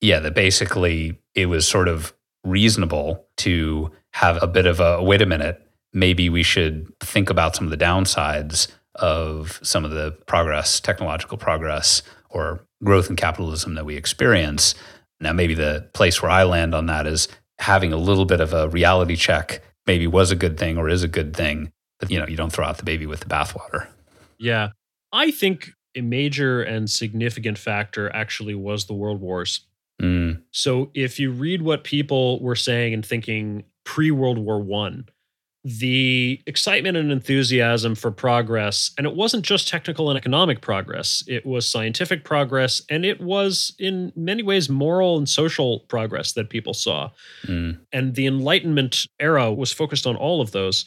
yeah, that basically it was sort of reasonable to have a bit of a wait a minute, maybe we should think about some of the downsides of some of the progress, technological progress, or growth in capitalism that we experience. Now, maybe the place where I land on that is having a little bit of a reality check maybe was a good thing or is a good thing. But, you know, you don't throw out the baby with the bathwater. Yeah. I think a major and significant factor actually was the world wars. Mm. So if you read what people were saying and thinking pre World War One, the excitement and enthusiasm for progress, and it wasn't just technical and economic progress, it was scientific progress, and it was in many ways moral and social progress that people saw. Mm. And the Enlightenment era was focused on all of those.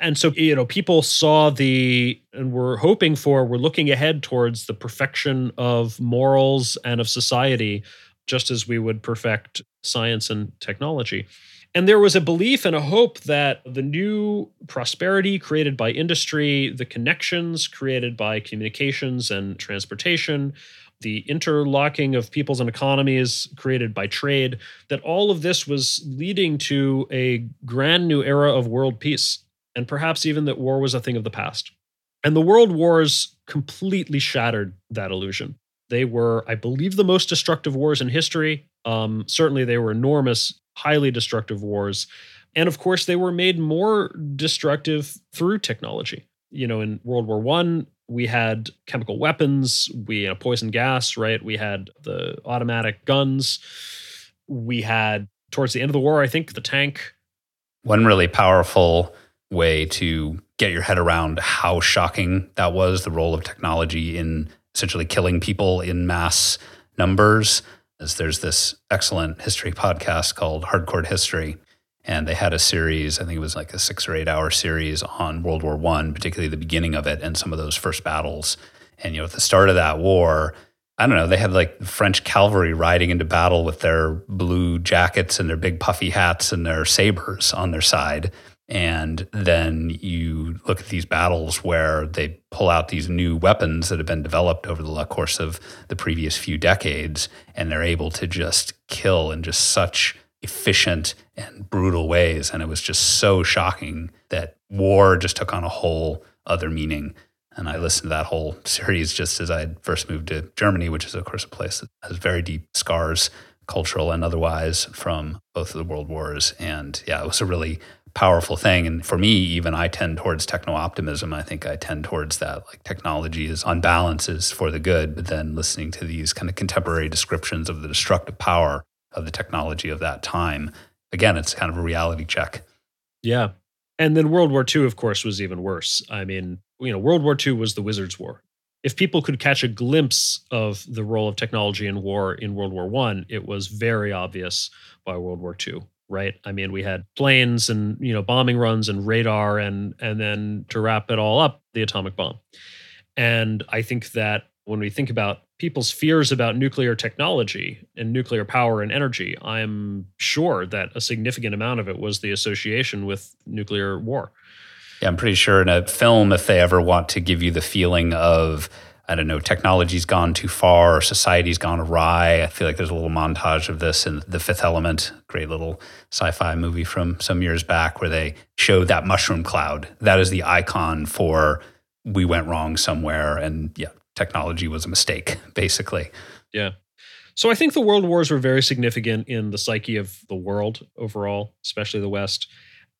And so, you know, people saw the, and were hoping for, were looking ahead towards the perfection of morals and of society, just as we would perfect science and technology. And there was a belief and a hope that the new prosperity created by industry, the connections created by communications and transportation, the interlocking of peoples and economies created by trade, that all of this was leading to a grand new era of world peace. And perhaps even that war was a thing of the past. And the world wars completely shattered that illusion. They were, I believe, the most destructive wars in history. Um, certainly, they were enormous highly destructive wars. And of course, they were made more destructive through technology. You know, in World War One, we had chemical weapons, we had poison gas, right? We had the automatic guns. We had towards the end of the war, I think, the tank. One really powerful way to get your head around how shocking that was the role of technology in essentially killing people in mass numbers is there's this excellent history podcast called Hardcore History. And they had a series, I think it was like a six or eight hour series on World War One, particularly the beginning of it and some of those first battles. And you know, at the start of that war, I don't know, they had like French cavalry riding into battle with their blue jackets and their big puffy hats and their sabers on their side. And then you look at these battles where they pull out these new weapons that have been developed over the course of the previous few decades, and they're able to just kill in just such efficient and brutal ways. And it was just so shocking that war just took on a whole other meaning. And I listened to that whole <laughs> series just as I first moved to Germany, which is, of course, a place that has very deep scars, cultural and otherwise, from both of the world wars. And yeah, it was a really powerful thing. And for me, even I tend towards techno optimism. I think I tend towards that. Like technology is on balance is for the good, but then listening to these kind of contemporary descriptions of the destructive power of the technology of that time, again, it's kind of a reality check. Yeah. And then World War II, of course, was even worse. I mean, you know, World War II was the Wizards' War. If people could catch a glimpse of the role of technology in war in World War One, it was very obvious by World War II right? I mean, we had planes and you know bombing runs and radar, and and then to wrap it all up, the atomic bomb. And I think that when we think about people's fears about nuclear technology and nuclear power and energy, I'm sure that a significant amount of it was the association with nuclear war. Yeah, I'm pretty sure in a film, if they ever want to give you the feeling of I don't know, technology's gone too far or society's gone awry. I feel like there's a little montage of this in The Fifth Element, great little sci fi movie from some years back where they show that mushroom cloud. That is the icon for we went wrong somewhere. And yeah, technology was a mistake, <laughs> basically. Yeah. So I think the world wars were very significant in the psyche of the world overall, especially the West.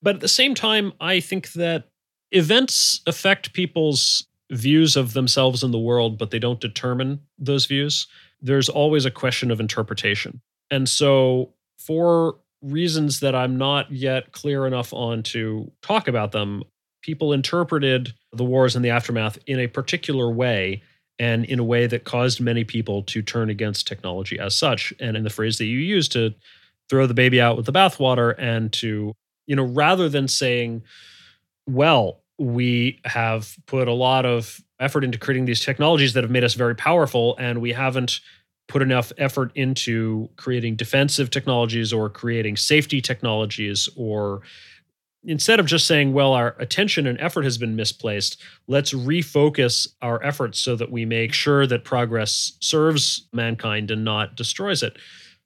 But at the same time, I think that events affect people's views of themselves in the world, but they don't determine those views, there's always a question of interpretation. And so, for reasons that I'm not yet clear enough on to talk about them, people interpreted the wars and the aftermath in a particular way and in a way that caused many people to turn against technology as such. And in the phrase that you use to throw the baby out with the bathwater and to, you know, rather than saying, well, we have put a lot of effort into creating these technologies that have made us very powerful, and we haven't put enough effort into creating defensive technologies or creating safety technologies or instead of just saying well our attention and effort has been misplaced let's refocus our efforts so that we make sure that progress serves mankind and not destroys it.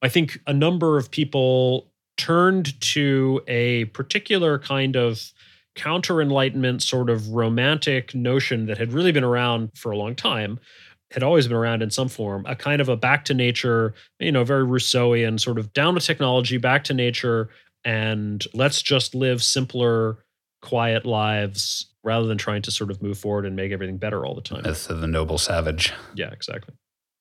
I think a number of people turned to a particular kind of counter enlightenment sort of romantic notion that had really been around for a long time had always been around in some form a kind of a back to nature you know very rousseauian sort of down to technology back to nature and let's just live simpler quiet lives rather than trying to sort of move forward and make everything better all the time. Myth of the noble savage. Yeah exactly.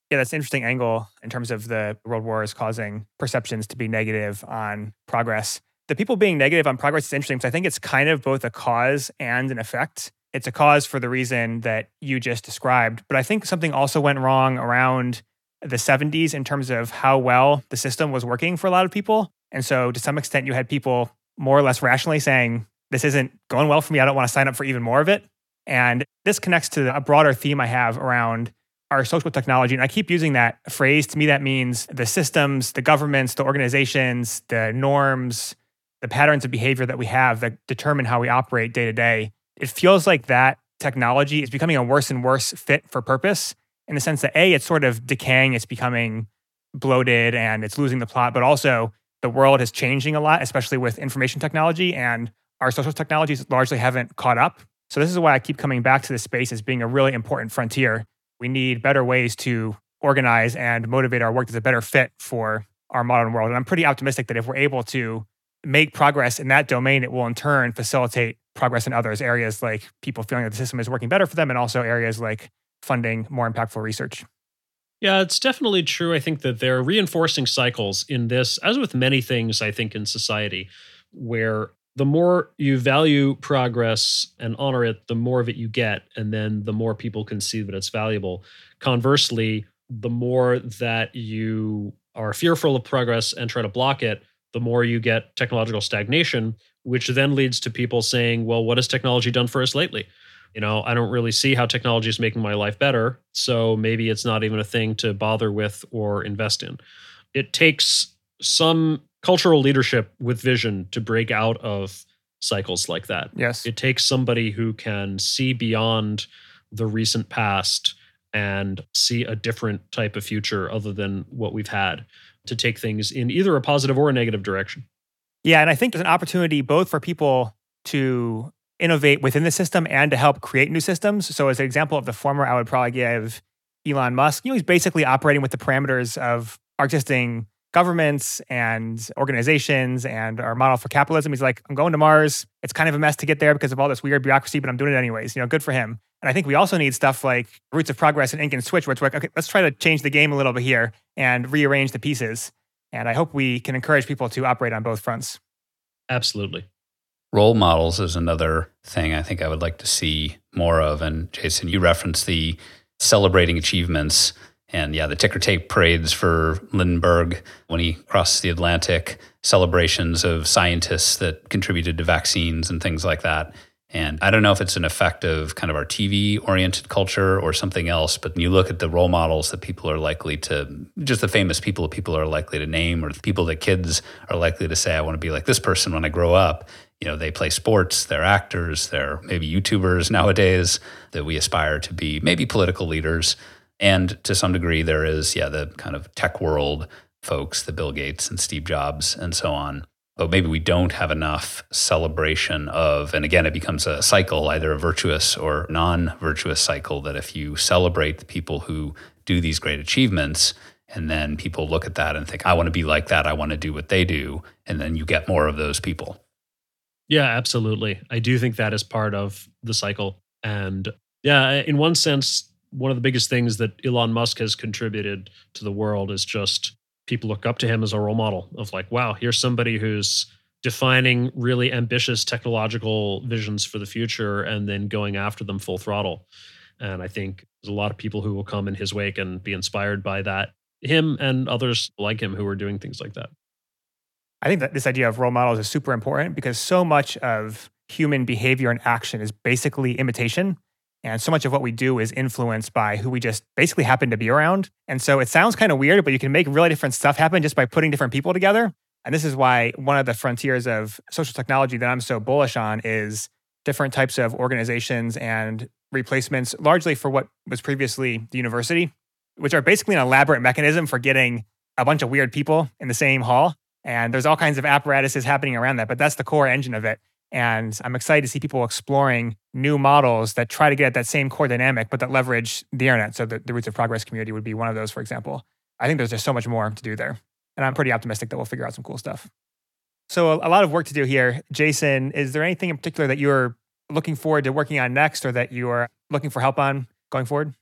Yeah, that's an interesting angle in terms of the world wars causing perceptions to be negative on progress the people being negative on progress is interesting because I think it's kind of both a cause and an effect. It's a cause for the reason that you just described, but I think something also went wrong around the 70s in terms of how well the system was working for a lot of people. And so, to some extent, you had people more or less rationally saying, This isn't going well for me. I don't want to sign up for even more of it. And this connects to a broader theme I have around our social technology. And I keep using that phrase. To me, that means the systems, the governments, the organizations, the norms, the patterns of behavior that we have that determine how we operate day to day, it feels like that technology is becoming a worse and worse fit for purpose in the sense that A, it's sort of decaying, it's becoming bloated and it's losing the plot, but also the world is changing a lot, especially with information technology and our social technologies largely haven't caught up. So this is why I keep coming back to this space as being a really important frontier. We need better ways to organize and motivate our work that's a better fit for our modern world. And I'm pretty optimistic that if we're able to make progress in that domain, it will in turn facilitate progress in others areas like people feeling that the system is working better for them and also areas like funding more impactful research. Yeah, it's definitely true. I think that there are reinforcing cycles in this, as with many things, I think, in society, where the more you value progress and honor it, the more of it you get. And then the more people can see that it's valuable. Conversely, the more that you are fearful of progress and try to block it, the more you get technological stagnation, which then leads to people saying, well, what has technology done for us lately? You know, I don't really see how technology is making my life better. So maybe it's not even a thing to bother with or invest in. It takes some cultural leadership with vision to break out of cycles like that. Yes. It takes somebody who can see beyond the recent past and see a different type of future other than what we've had to take things in either a positive or a negative direction. Yeah, and I think there's an opportunity both for people to innovate within the system and to help create new systems. So, as an example of the former, I would probably give Elon Musk. You know, he's basically operating with the parameters of our existing governments and organizations and our model for capitalism. He's like, I'm going to Mars. It's kind of a mess to get there because of all this weird bureaucracy, but I'm doing it anyways. You know, good for him. And I think we also need stuff like Roots of Progress and Ink and Switch, where it's like, okay, let's try to change the game a little bit here and rearrange the pieces. And I hope we can encourage people to operate on both fronts. Absolutely. Role models is another thing I think I would like to see more of. And Jason, you referenced the celebrating achievements and yeah, the ticker tape parades for Lindbergh when he crossed the Atlantic, celebrations of scientists that contributed to vaccines and things like that. And I don't know if it's an effect of kind of our TV oriented culture or something else, but when you look at the role models that people are likely to, just the famous people that people are likely to name, or the people that kids are likely to say, I want to be like this person when I grow up, you know, they play sports, they're actors, they're maybe YouTubers nowadays that we aspire to be, maybe political leaders. And to some degree, there is, yeah, the kind of tech world folks, the Bill Gates and Steve Jobs and so on. But maybe we don't have enough celebration of, and again, it becomes a cycle, either a virtuous or non virtuous cycle, that if you celebrate the people who do these great achievements, and then people look at that and think, I want to be like that, I want to do what they do, and then you get more of those people. Yeah, absolutely. I do think that is part of the cycle. And yeah, in one sense, one of the biggest things that Elon Musk has contributed to the world is just people look up to him as a role model of like, wow, here's somebody who's defining really ambitious technological visions for the future and then going after them full throttle. And I think there's a lot of people who will come in his wake and be inspired by that, him and others like him who are doing things like that. I think that this idea of role models is super important because so much of human behavior and action is basically imitation. And so much of what we do is influenced by who we just basically happen to be around. And so it sounds kind of weird, but you can make really different stuff happen just by putting different people together. And this is why one of the frontiers of social technology that I'm so bullish on is different types of organizations and replacements, largely for what was previously the university, which are basically an elaborate mechanism for getting a bunch of weird people in the same hall and there's all kinds of apparatuses happening around that, but that's the core engine of it. And I'm excited to see people exploring new models that try to get at that same core dynamic, but that leverage the internet. So the, the Roots of Progress community would be one of those, for example. I think there's just so much more to do there. And I'm pretty optimistic that we'll figure out some cool stuff. So a, a lot of work to do here. Jason, is there anything in particular that you're looking forward to working on next or that you are looking for help on going forward?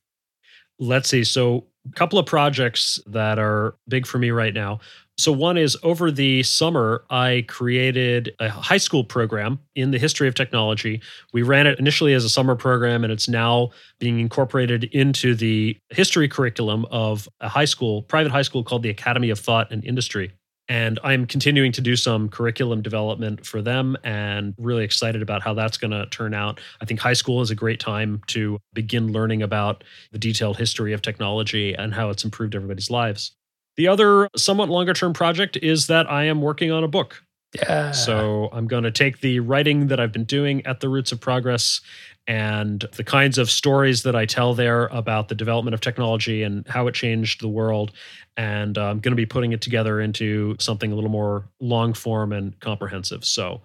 Let's see. So a couple of projects that are big for me right now. So, one is over the summer, I created a high school program in the history of technology. We ran it initially as a summer program, and it's now being incorporated into the history curriculum of a high school, private high school called the Academy of Thought and Industry. And I'm continuing to do some curriculum development for them and really excited about how that's going to turn out. I think high school is a great time to begin learning about the detailed history of technology and how it's improved everybody's lives. The other somewhat longer term project is that I am working on a book. Yeah. So I'm going to take the writing that I've been doing at the Roots of Progress and the kinds of stories that I tell there about the development of technology and how it changed the world. And uh, I'm going to be putting it together into something a little more long form and comprehensive. So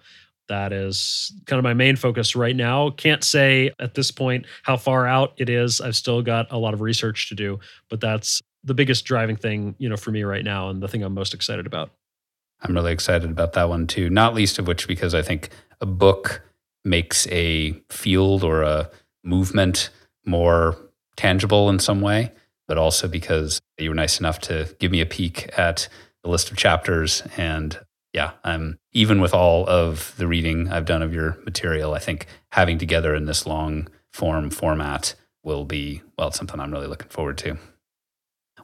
that is kind of my main focus right now. Can't say at this point how far out it is. I've still got a lot of research to do, but that's the biggest driving thing, you know, for me right now and the thing I'm most excited about. I'm really excited about that one too, not least of which because I think a book makes a field or a movement more tangible in some way, but also because you were nice enough to give me a peek at the list of chapters and yeah, I'm even with all of the reading I've done of your material, I think having together in this long form format will be well, something I'm really looking forward to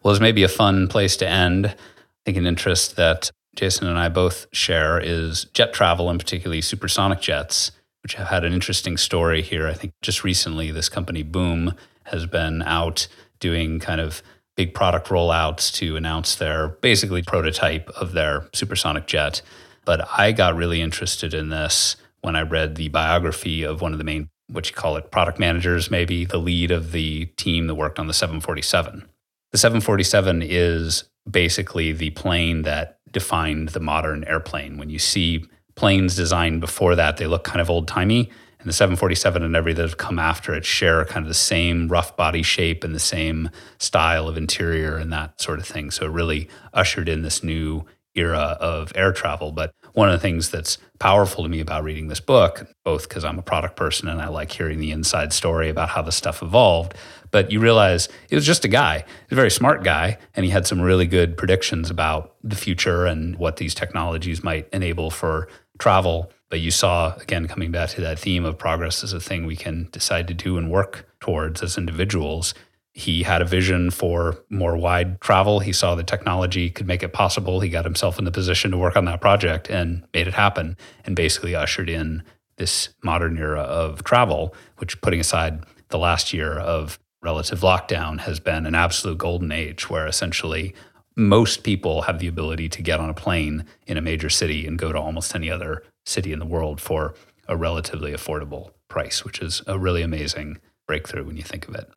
well, this may be a fun place to end. I think an interest that Jason and I both share is jet travel, and particularly supersonic jets, which have had an interesting story here. I think just recently, this company Boom has been out doing kind of big product rollouts to announce their basically prototype of their supersonic jet. But I got really interested in this when I read the biography of one of the main, what you call it, product managers, maybe the lead of the team that worked on the 747. The 747 is basically the plane that defined the modern airplane. When you see planes designed before that, they look kind of old timey. and the 747 and every that have come after it share kind of the same rough body shape and the same style of interior and that sort of thing. So it really ushered in this new era of air travel. But one of the things that's powerful to me about reading this book, both because I'm a product person and I like hearing the inside story about how the stuff evolved, but you realize it was just a guy, a very smart guy, and he had some really good predictions about the future and what these technologies might enable for travel. But you saw, again, coming back to that theme of progress as a thing we can decide to do and work towards as individuals. He had a vision for more wide travel. He saw the technology could make it possible. He got himself in the position to work on that project and made it happen and basically ushered in this modern era of travel, which, putting aside the last year of relative lockdown, has been an absolute golden age where essentially most people have the ability to get on a plane in a major city and go to almost any other city in the world for a relatively affordable price, which is a really amazing breakthrough when you think of it.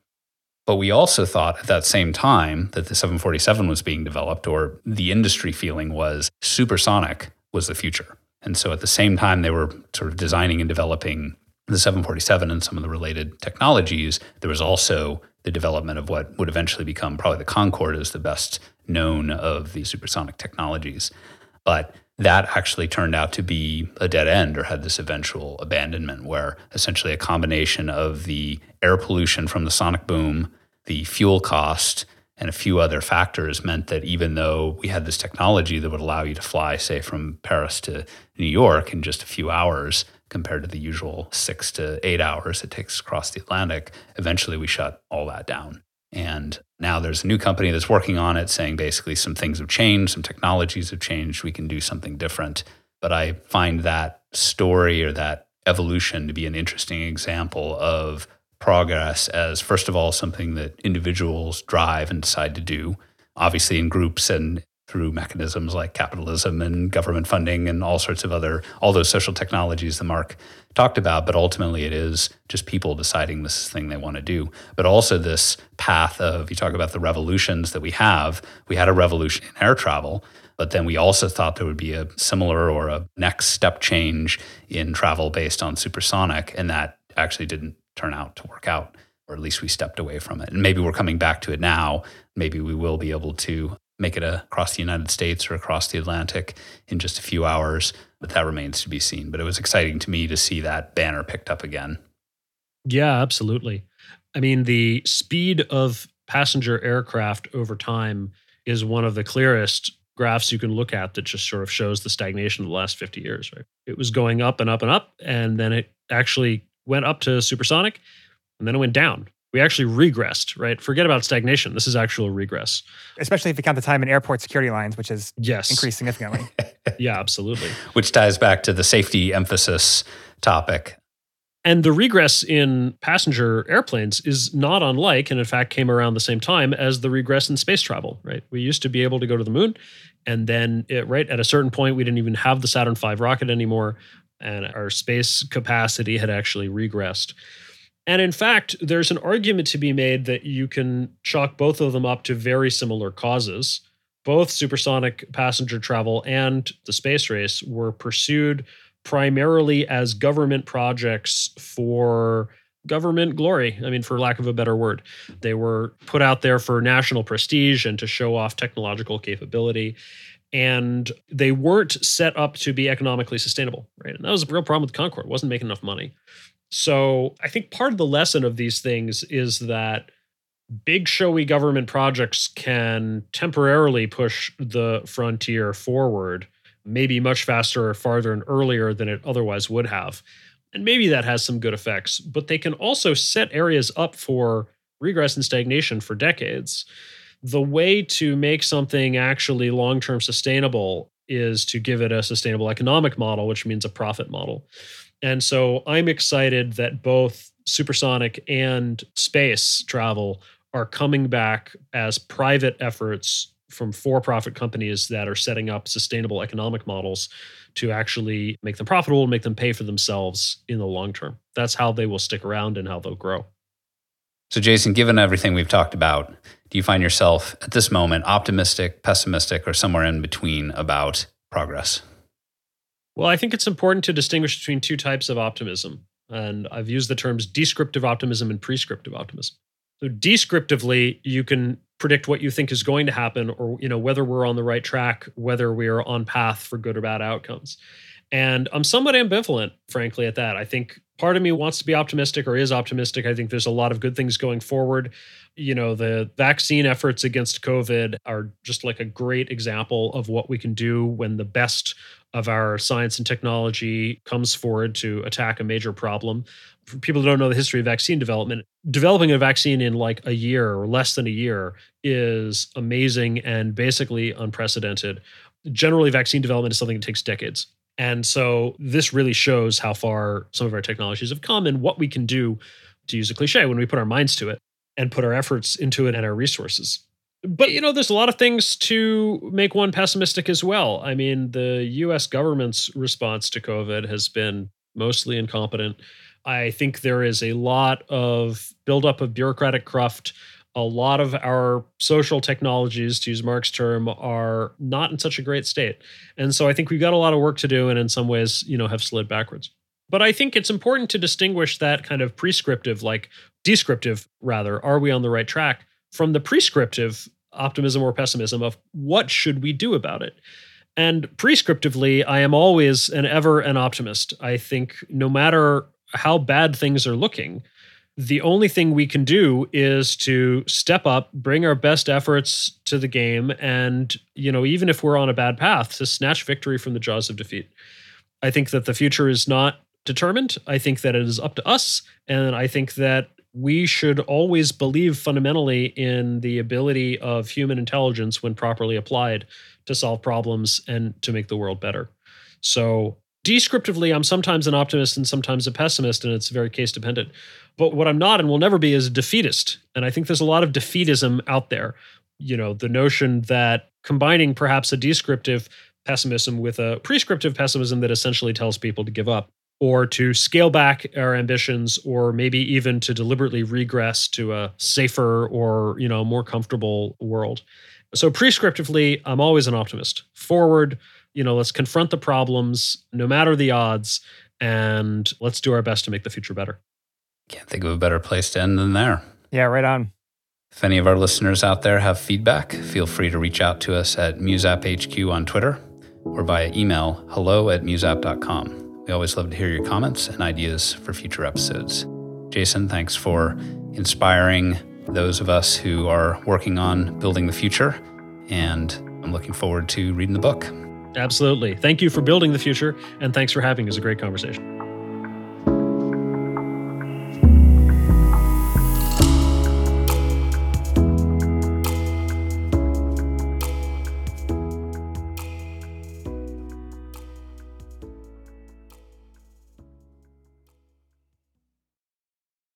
But we also thought at that same time that the 747 was being developed, or the industry feeling was supersonic was the future. And so at the same time, they were sort of designing and developing the 747 and some of the related technologies, there was also the development of what would eventually become probably the Concorde as the best known of the supersonic technologies. But that actually turned out to be a dead end or had this eventual abandonment where essentially a combination of the air pollution from the sonic boom, the fuel cost, and a few other factors meant that even though we had this technology that would allow you to fly, say, from Paris to New York in just a few hours, compared to the usual six to eight hours it takes across the Atlantic, eventually we shut all that down. And now there's a new company that's working on it saying basically some things have changed, some technologies have changed, we can do something different. But I find that story or that evolution to be an interesting example of progress as, first of all, something that individuals drive and decide to do, obviously in groups and through mechanisms like capitalism and government funding and all sorts of other all those social technologies that Mark talked about but ultimately it is just people deciding this thing they want to do. But also this path of you talk about the revolutions that we have we had a revolution in air travel but then we also thought there would be a similar or a next step change in travel based on supersonic and that actually didn't turn out to work out or at least we stepped away from it. And maybe we're coming back to it now. Maybe we will be able to make it across the United States or across the Atlantic in just a few hours. But that remains to be seen. But it was exciting to me to see that banner picked up again. Yeah, absolutely. I mean, the speed of passenger aircraft over time is one of the clearest graphs you can look at that just sort of shows the stagnation of the last 50 years, right? It was going up and up and up, and then it actually went up to supersonic, and then it went down we actually regressed, right? Forget about stagnation. This is actual regress. Especially if you count the time in airport security lines, which has yes. increased significantly. <laughs> yeah, absolutely. Which ties back to the safety emphasis topic. And the regress in passenger airplanes is not unlike, and in fact came around the same time as the regress in space travel, right? We used to be able to go to the moon, and then it, right at a certain point, we didn't even have the Saturn V rocket anymore, and our space capacity had actually regressed. And in fact, there's an argument to be made that you can chalk both of them up to very similar causes. Both supersonic passenger travel and the space race were pursued primarily as government projects for government glory. I mean, for lack of a better word, they were put out there for national prestige and to show off technological capability. And they weren't set up to be economically sustainable, right? And that was a real problem with Concorde. Wasn't making enough money. So I think part of the lesson of these things is that big showy government projects can temporarily push the frontier forward, maybe much faster or farther and earlier than it otherwise would have. And maybe that has some good effects, but they can also set areas up for regress and stagnation for decades. The way to make something actually long term sustainable is to give it a sustainable economic model, which means a profit model. And so I'm excited that both supersonic and space travel are coming back as private efforts from for profit companies that are setting up sustainable economic models to actually make them profitable and make them pay for themselves in the long term. That's how they will stick around and how they'll grow. So, Jason, given everything we've talked about, do you find yourself at this moment optimistic, pessimistic, or somewhere in between about progress? Well, I think it's important to distinguish between two types of optimism. And I've used the terms descriptive optimism and prescriptive optimism. So descriptively, you can predict what you think is going to happen or you know whether we're on the right track, whether we are on path for good or bad outcomes. And I'm somewhat ambivalent, frankly, at that. I think part of me wants to be optimistic or is optimistic. I think there's a lot of good things going forward. You know, the vaccine efforts against COVID are just like a great example of what we can do when the best of our science and technology comes forward to attack a major problem. For people who don't know the history of vaccine development, developing a vaccine in like a year or less than a year is amazing and basically unprecedented. Generally, vaccine development is something that takes decades. And so this really shows how far some of our technologies have come and what we can do, to use a cliche, when we put our minds to it and put our efforts into it and our resources. But, you know, there's a lot of things to make one pessimistic as well. I mean, the US government's response to COVID has been mostly incompetent. I think there is a lot of buildup of bureaucratic cruft a lot of our social technologies, to use Mark's term, are not in such a great state. And so I think we've got a lot of work to do and in some ways, you know, have slid backwards. But I think it's important to distinguish that kind of prescriptive, like descriptive rather, are we on the right track, from the prescriptive optimism or pessimism of what should we do about it. And prescriptively, I am always and ever an optimist. I think no matter how bad things are looking, the only thing we can do is to step up, bring our best efforts to the game, and, you know, even if we're on a bad path, to snatch victory from the jaws of defeat. I think that the future is not determined. I think that it is up to us. And I think that we should always believe fundamentally in the ability of human intelligence, when properly applied, to solve problems and to make the world better. So descriptively, I'm sometimes an optimist and sometimes a pessimist, and it's very case dependent. But what I'm not and will never be is a defeatist. And I think there's a lot of defeatism out there. You know, the notion that combining perhaps a descriptive pessimism with a prescriptive pessimism that essentially tells people to give up or to scale back our ambitions or maybe even to deliberately regress to a safer or you know more comfortable world so prescriptively i'm always an optimist forward you know, let's confront the problems no matter the odds and let's do our best to make the future better. Can't think of a better place to end than there. Yeah, right on. If any of our listeners out there have feedback, feel free to reach out to us at MuseAppHQ on Twitter or via email hello at museapp.com. We always love to hear your comments and ideas for future episodes. Jason, thanks for inspiring those of us who are working on building the future. And I'm looking forward to reading the book. Absolutely. Thank you for building the future, and thanks for having us. A great conversation.